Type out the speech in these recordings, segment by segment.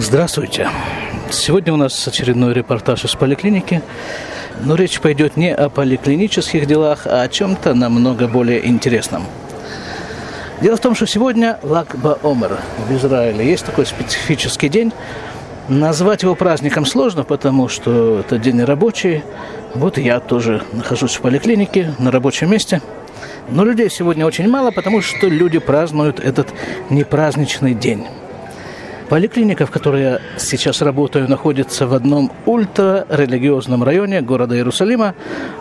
Здравствуйте. Сегодня у нас очередной репортаж из поликлиники. Но речь пойдет не о поликлинических делах, а о чем-то намного более интересном. Дело в том, что сегодня Лагба Омер в Израиле. Есть такой специфический день. Назвать его праздником сложно, потому что это день рабочий. Вот я тоже нахожусь в поликлинике, на рабочем месте. Но людей сегодня очень мало, потому что люди празднуют этот непраздничный день. Поликлиника, в которой я сейчас работаю, находится в одном ультрарелигиозном районе города Иерусалима,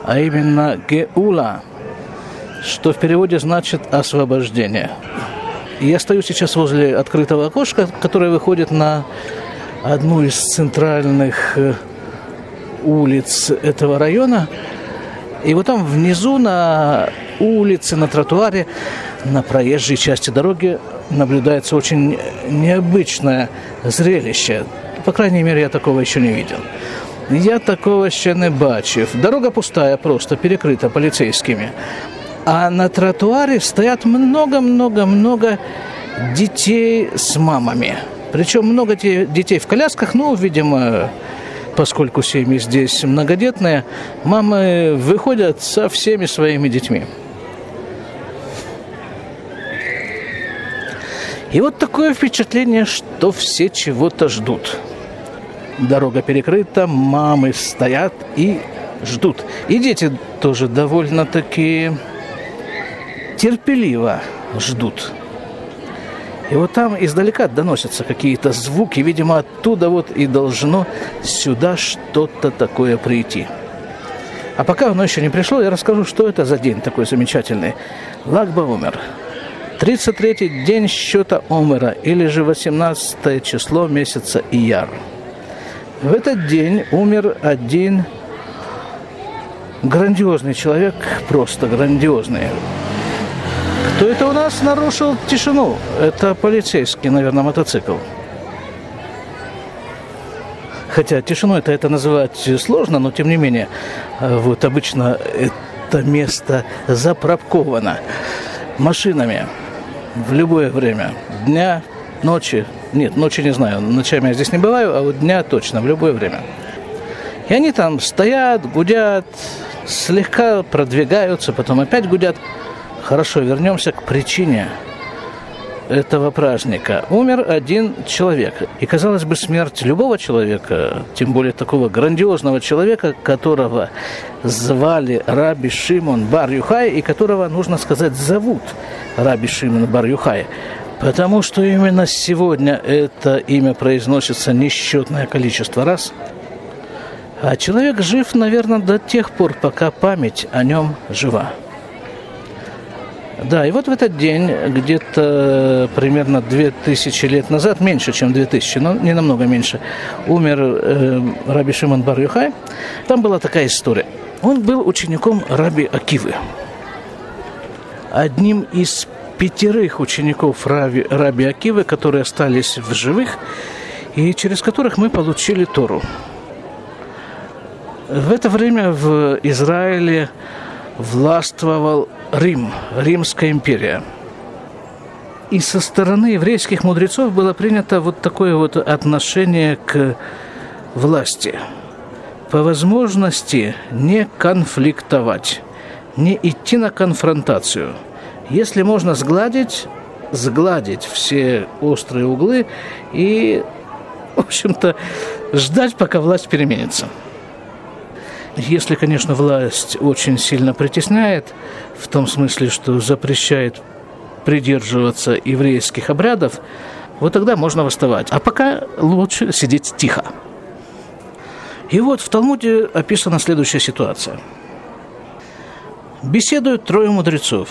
а именно Геула, что в переводе значит «освобождение». Я стою сейчас возле открытого окошка, которое выходит на одну из центральных э, улиц этого района. И вот там внизу на улице, на тротуаре, на проезжей части дороги наблюдается очень необычное зрелище. По крайней мере, я такого еще не видел. Я такого ще не бачив. Дорога пустая просто, перекрыта полицейскими. А на тротуаре стоят много-много-много детей с мамами. Причем много детей в колясках, ну, видимо, поскольку семьи здесь многодетные, мамы выходят со всеми своими детьми. И вот такое впечатление, что все чего-то ждут. Дорога перекрыта, мамы стоят и ждут. И дети тоже довольно-таки терпеливо ждут. И вот там издалека доносятся какие-то звуки, видимо, оттуда вот и должно сюда что-то такое прийти. А пока оно еще не пришло, я расскажу, что это за день такой замечательный. Лагба умер. 33-й день счета Омера, или же 18 число месяца Ияр. В этот день умер один грандиозный человек, просто грандиозный. Кто это у нас нарушил тишину? Это полицейский, наверное, мотоцикл. Хотя тишину это, это называть сложно, но тем не менее, вот обычно это место запробковано машинами в любое время. Дня, ночи. Нет, ночи не знаю. Ночами я здесь не бываю, а вот дня точно, в любое время. И они там стоят, гудят, слегка продвигаются, потом опять гудят. Хорошо, вернемся к причине этого праздника. Умер один человек. И, казалось бы, смерть любого человека, тем более такого грандиозного человека, которого звали Раби Шимон Бар Юхай, и которого, нужно сказать, зовут Раби Шимон Бар Юхай. Потому что именно сегодня это имя произносится несчетное количество раз. А человек жив, наверное, до тех пор, пока память о нем жива. Да, и вот в этот день, где-то примерно 2000 лет назад, меньше, чем 2000, но не намного меньше, умер э, Раби Шимон бар -Юхай. Там была такая история. Он был учеником Раби Акивы. Одним из пятерых учеников Раби, Раби Акивы, которые остались в живых, и через которых мы получили Тору. В это время в Израиле властвовал Рим, Римская империя. И со стороны еврейских мудрецов было принято вот такое вот отношение к власти. По возможности не конфликтовать, не идти на конфронтацию. Если можно сгладить, сгладить все острые углы и, в общем-то, ждать, пока власть переменится. Если, конечно, власть очень сильно притесняет, в том смысле, что запрещает придерживаться еврейских обрядов, вот тогда можно восставать. А пока лучше сидеть тихо. И вот в Талмуде описана следующая ситуация. Беседуют трое мудрецов.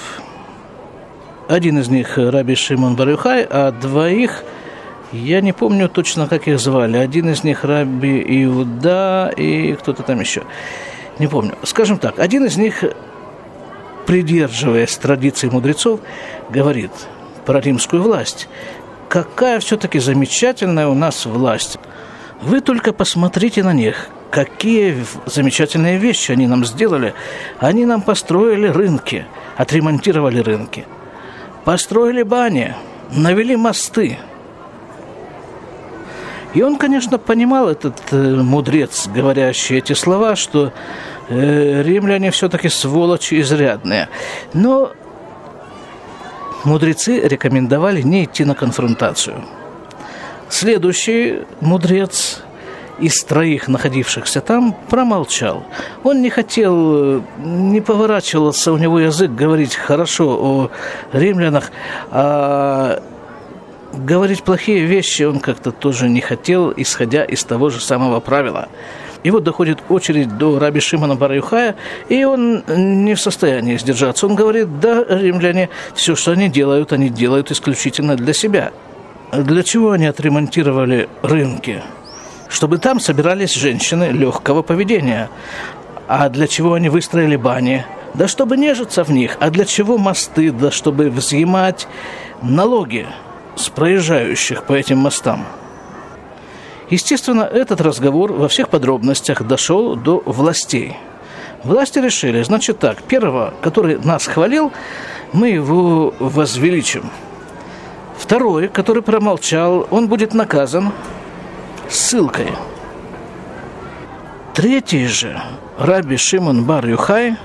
Один из них Раби Шимон Барюхай, а двоих – я не помню точно, как их звали. Один из них Раби Иуда и кто-то там еще. Не помню. Скажем так, один из них, придерживаясь традиции мудрецов, говорит про римскую власть. Какая все-таки замечательная у нас власть. Вы только посмотрите на них. Какие замечательные вещи они нам сделали. Они нам построили рынки, отремонтировали рынки. Построили бани, навели мосты – И он, конечно, понимал, этот э, мудрец, говорящий эти слова, что э, римляне все-таки сволочи изрядные. Но мудрецы рекомендовали не идти на конфронтацию. Следующий мудрец из троих находившихся там промолчал. Он не хотел, не поворачивался у него язык говорить хорошо о римлянах, а говорить плохие вещи он как-то тоже не хотел, исходя из того же самого правила. И вот доходит очередь до раби Шимона Бараюхая, и он не в состоянии сдержаться. Он говорит, да, римляне, все, что они делают, они делают исключительно для себя. Для чего они отремонтировали рынки? Чтобы там собирались женщины легкого поведения. А для чего они выстроили бани? Да чтобы нежиться в них. А для чего мосты? Да чтобы взимать налоги с проезжающих по этим мостам. Естественно, этот разговор во всех подробностях дошел до властей. Власти решили, значит так, первого, который нас хвалил, мы его возвеличим. Второй, который промолчал, он будет наказан ссылкой. Третий же, Раби Шимон Бар Юхай,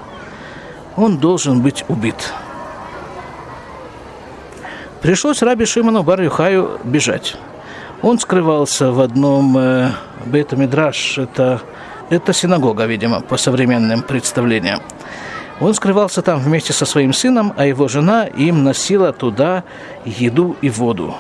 он должен быть убит. Пришлось Раби Шимону Бар Юхаю бежать. Он скрывался в одном э, Бейт-Мидраш, это, это синагога, видимо, по современным представлениям. Он скрывался там вместе со своим сыном, а его жена им носила туда еду и воду.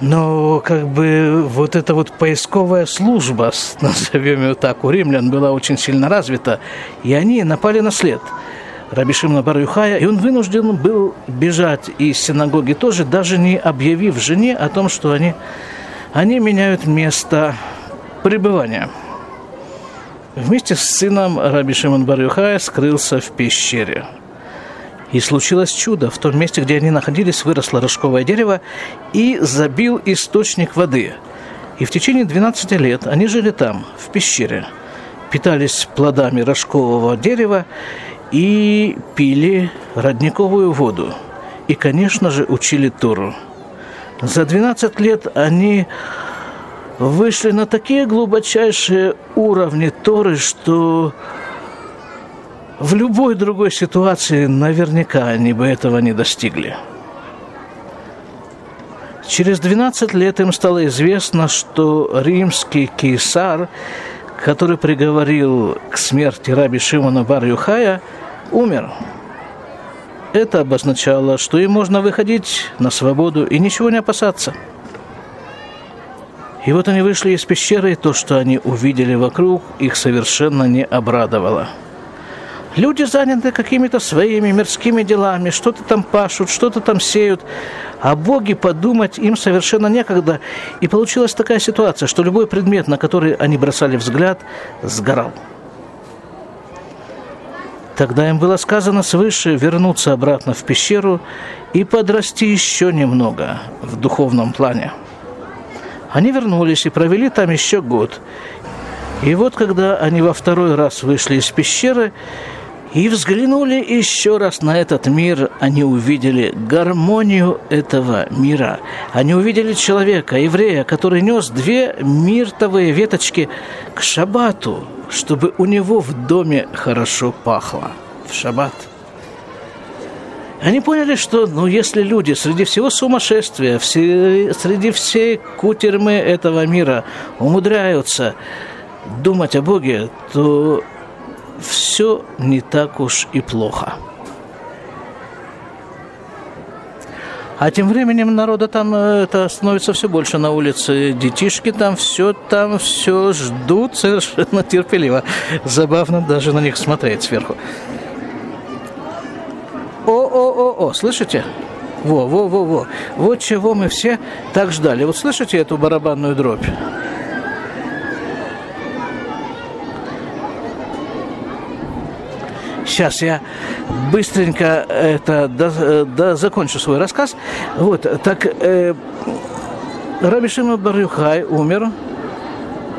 Но как бы вот эта вот поисковая служба, назовем ее так, у римлян была очень сильно развита, и они напали на след – Раби Шимона бар и он вынужден был бежать из синагоги тоже, даже не объявив жене о том, что они, они меняют место пребывания. Вместе с сыном Раби Шимон бар скрылся в пещере. И случилось чудо. В том месте, где они находились, выросло рожковое дерево и забил источник воды. И в течение 12 лет они жили там, в пещере, питались плодами рожкового дерева и пили родниковую воду. И, конечно же, учили Тору. За 12 лет они вышли на такие глубочайшие уровни Торы, что в любой другой ситуации наверняка они бы этого не достигли. Через 12 лет им стало известно, что римский кейсар, который приговорил к смерти раби Шимона Бар-Юхая – умер. Это обозначало, что им можно выходить на свободу и ничего не опасаться. И вот они вышли из пещеры, и то, что они увидели вокруг, их совершенно не обрадовало. Люди заняты какими-то своими мирскими делами, что-то там пашут, что-то там сеют, а боги подумать им совершенно некогда. И получилась такая ситуация, что любой предмет, на который они бросали взгляд, сгорал. Тогда им было сказано свыше вернуться обратно в пещеру и подрасти еще немного в духовном плане. Они вернулись и провели там еще год. И вот когда они во второй раз вышли из пещеры и взглянули еще раз на этот мир, они увидели гармонию этого мира. Они увидели человека, еврея, который нес две миртовые веточки к шабату, чтобы у него в доме хорошо пахло в шаббат. Они поняли, что ну, если люди среди всего сумасшествия, все, среди всей кутермы этого мира умудряются думать о Боге, то все не так уж и плохо. А тем временем народа там э, это становится все больше на улице. Детишки там все там все ждут совершенно терпеливо. Забавно даже на них смотреть сверху. О-о-о-о, слышите? Во, во, во, во. Вот чего мы все так ждали. Вот слышите эту барабанную дробь? Сейчас я быстренько это да, да, закончу свой рассказ. Вот, так э, Раби Шимон Барюхай умер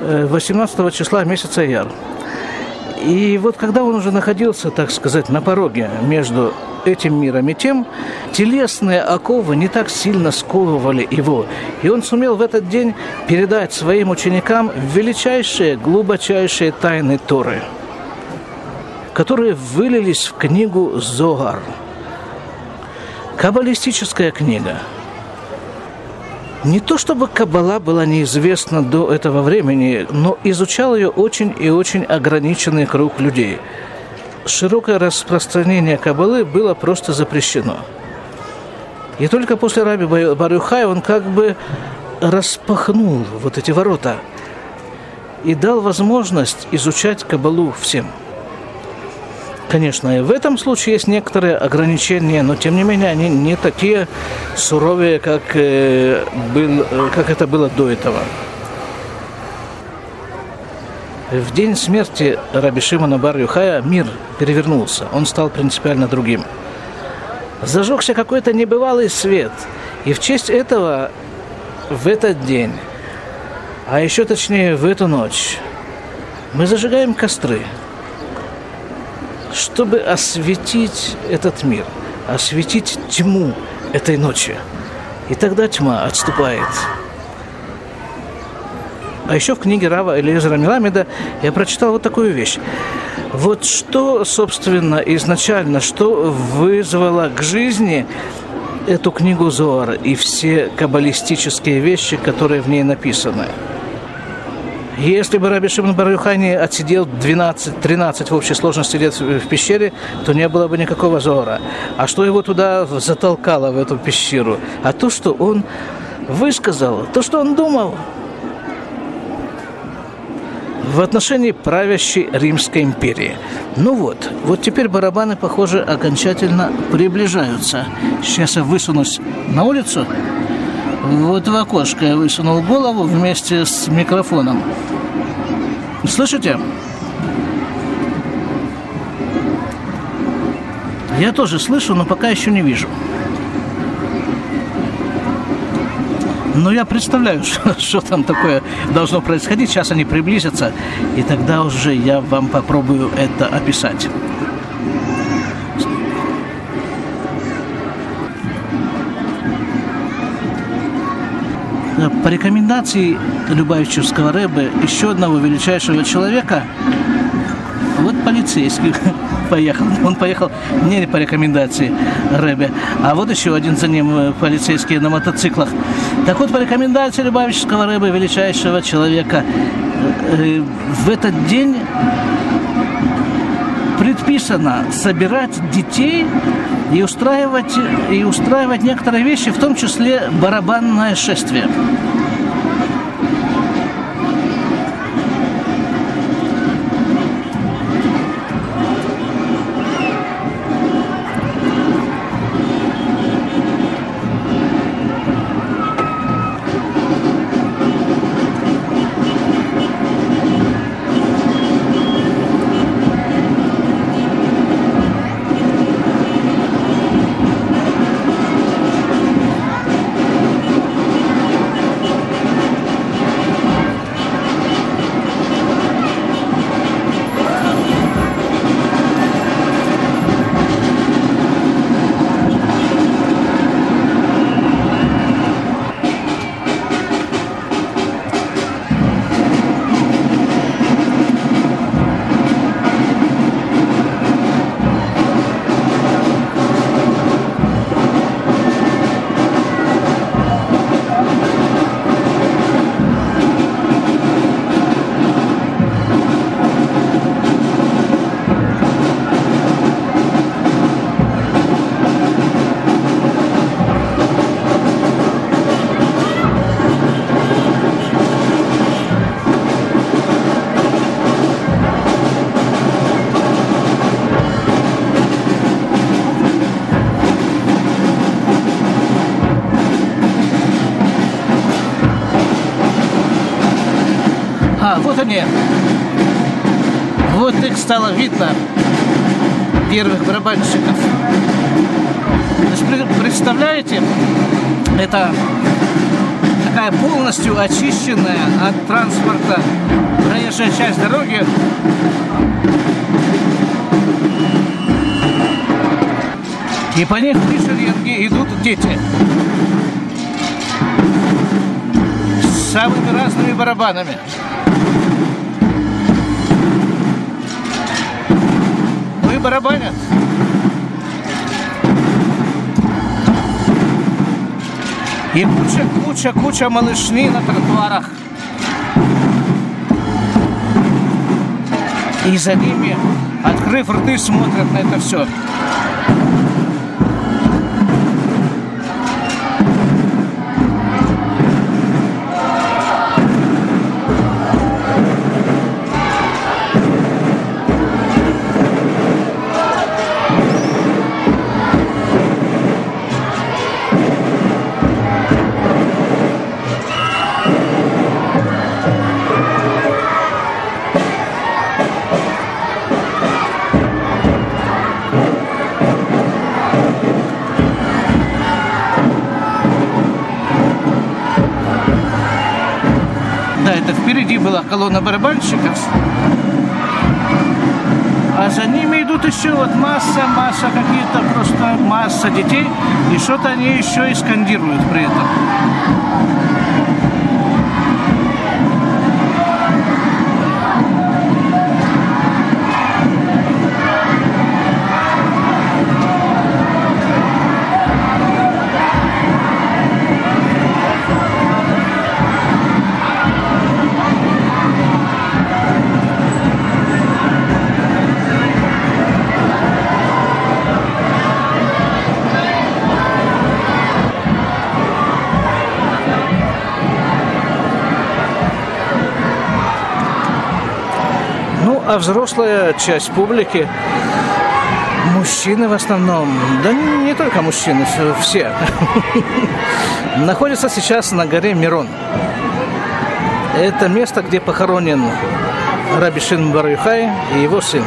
18 э, числа месяца Яр. И вот когда он уже находился, так сказать, на пороге между этим миром и тем, телесные оковы не так сильно сковывали его. И он сумел в этот день передать своим ученикам величайшие, глубочайшие тайны Торы, которые вылились в книгу Зогар. Каббалистическая книга – не то чтобы Каббала была неизвестна до этого времени, но изучал ее очень и очень ограниченный круг людей. Широкое распространение Каббалы было просто запрещено. И только после Раби Барюхая он как бы распахнул вот эти ворота и дал возможность изучать Кабалу всем – Конечно, и в этом случае есть некоторые ограничения, но тем не менее они не такие суровые, как, э, был, э, как это было до этого. В день смерти Раби Шимона бар Юхая мир перевернулся, он стал принципиально другим. Зажегся какой-то небывалый свет, и в честь этого в этот день, а еще точнее в эту ночь, мы зажигаем костры – чтобы осветить этот мир, осветить тьму этой ночи. И тогда тьма отступает. А еще в книге Рава Элизера Миламеда я прочитал вот такую вещь. Вот что, собственно, изначально, что вызвало к жизни эту книгу Зоар и все каббалистические вещи, которые в ней написаны – если бы Раби Шимон Барюхани отсидел 12-13 в общей сложности лет в пещере, то не было бы никакого зора. А что его туда затолкало, в эту пещеру? А то, что он высказал, то, что он думал в отношении правящей Римской империи. Ну вот, вот теперь барабаны, похоже, окончательно приближаются. Сейчас я высунусь на улицу, вот в окошко я высунул голову вместе с микрофоном. Слышите? Я тоже слышу, но пока еще не вижу. Но я представляю, что, что там такое должно происходить. Сейчас они приблизятся, и тогда уже я вам попробую это описать. По рекомендации Любавичевского Рэбе, еще одного величайшего человека, вот полицейский поехал. Он поехал не по рекомендации Рэбе, а вот еще один за ним э, полицейский на мотоциклах. Так вот, по рекомендации Любавичевского Рэбе, величайшего человека, э, э, в этот день предписано собирать детей и устраивать, и устраивать некоторые вещи, в том числе барабанное шествие. Они. Вот их стало видно, первых барабанщиков. Представляете, это такая полностью очищенная от транспорта проезжая часть дороги. И по ней в идут дети. Самыми разными барабанами. Ну и барабанят. И куча, куча, куча малышни на тротуарах. И за ними, открыв рты, смотрят на это все. Впереди была колонна барабанщиков, а за ними идут еще вот масса, масса какие-то просто масса детей, и что-то они еще и скандируют при этом. А взрослая часть публики Мужчины в основном, да не, не только мужчины, все, находятся сейчас на горе Мирон. Это место, где похоронен Раби Шин Барюхай и его сын.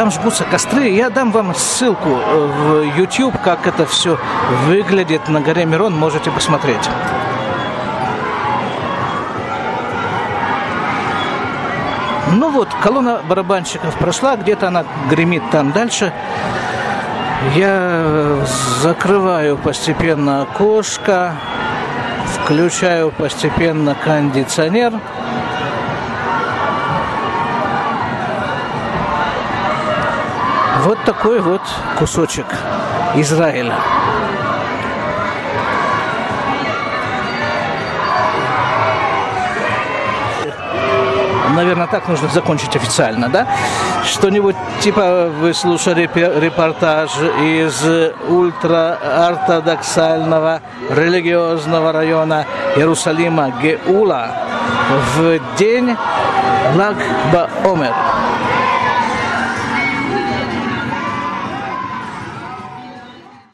Там жгутся костры. Я дам вам ссылку в YouTube, как это все выглядит на горе Мирон. Можете посмотреть. Ну вот, колонна барабанщиков прошла, где-то она гремит там дальше. Я закрываю постепенно окошко, включаю постепенно кондиционер – Вот такой вот кусочек Израиля. наверное, так нужно закончить официально, да? Что-нибудь типа вы слушали репортаж из ультраортодоксального религиозного района Иерусалима Геула в день Лаг Омер.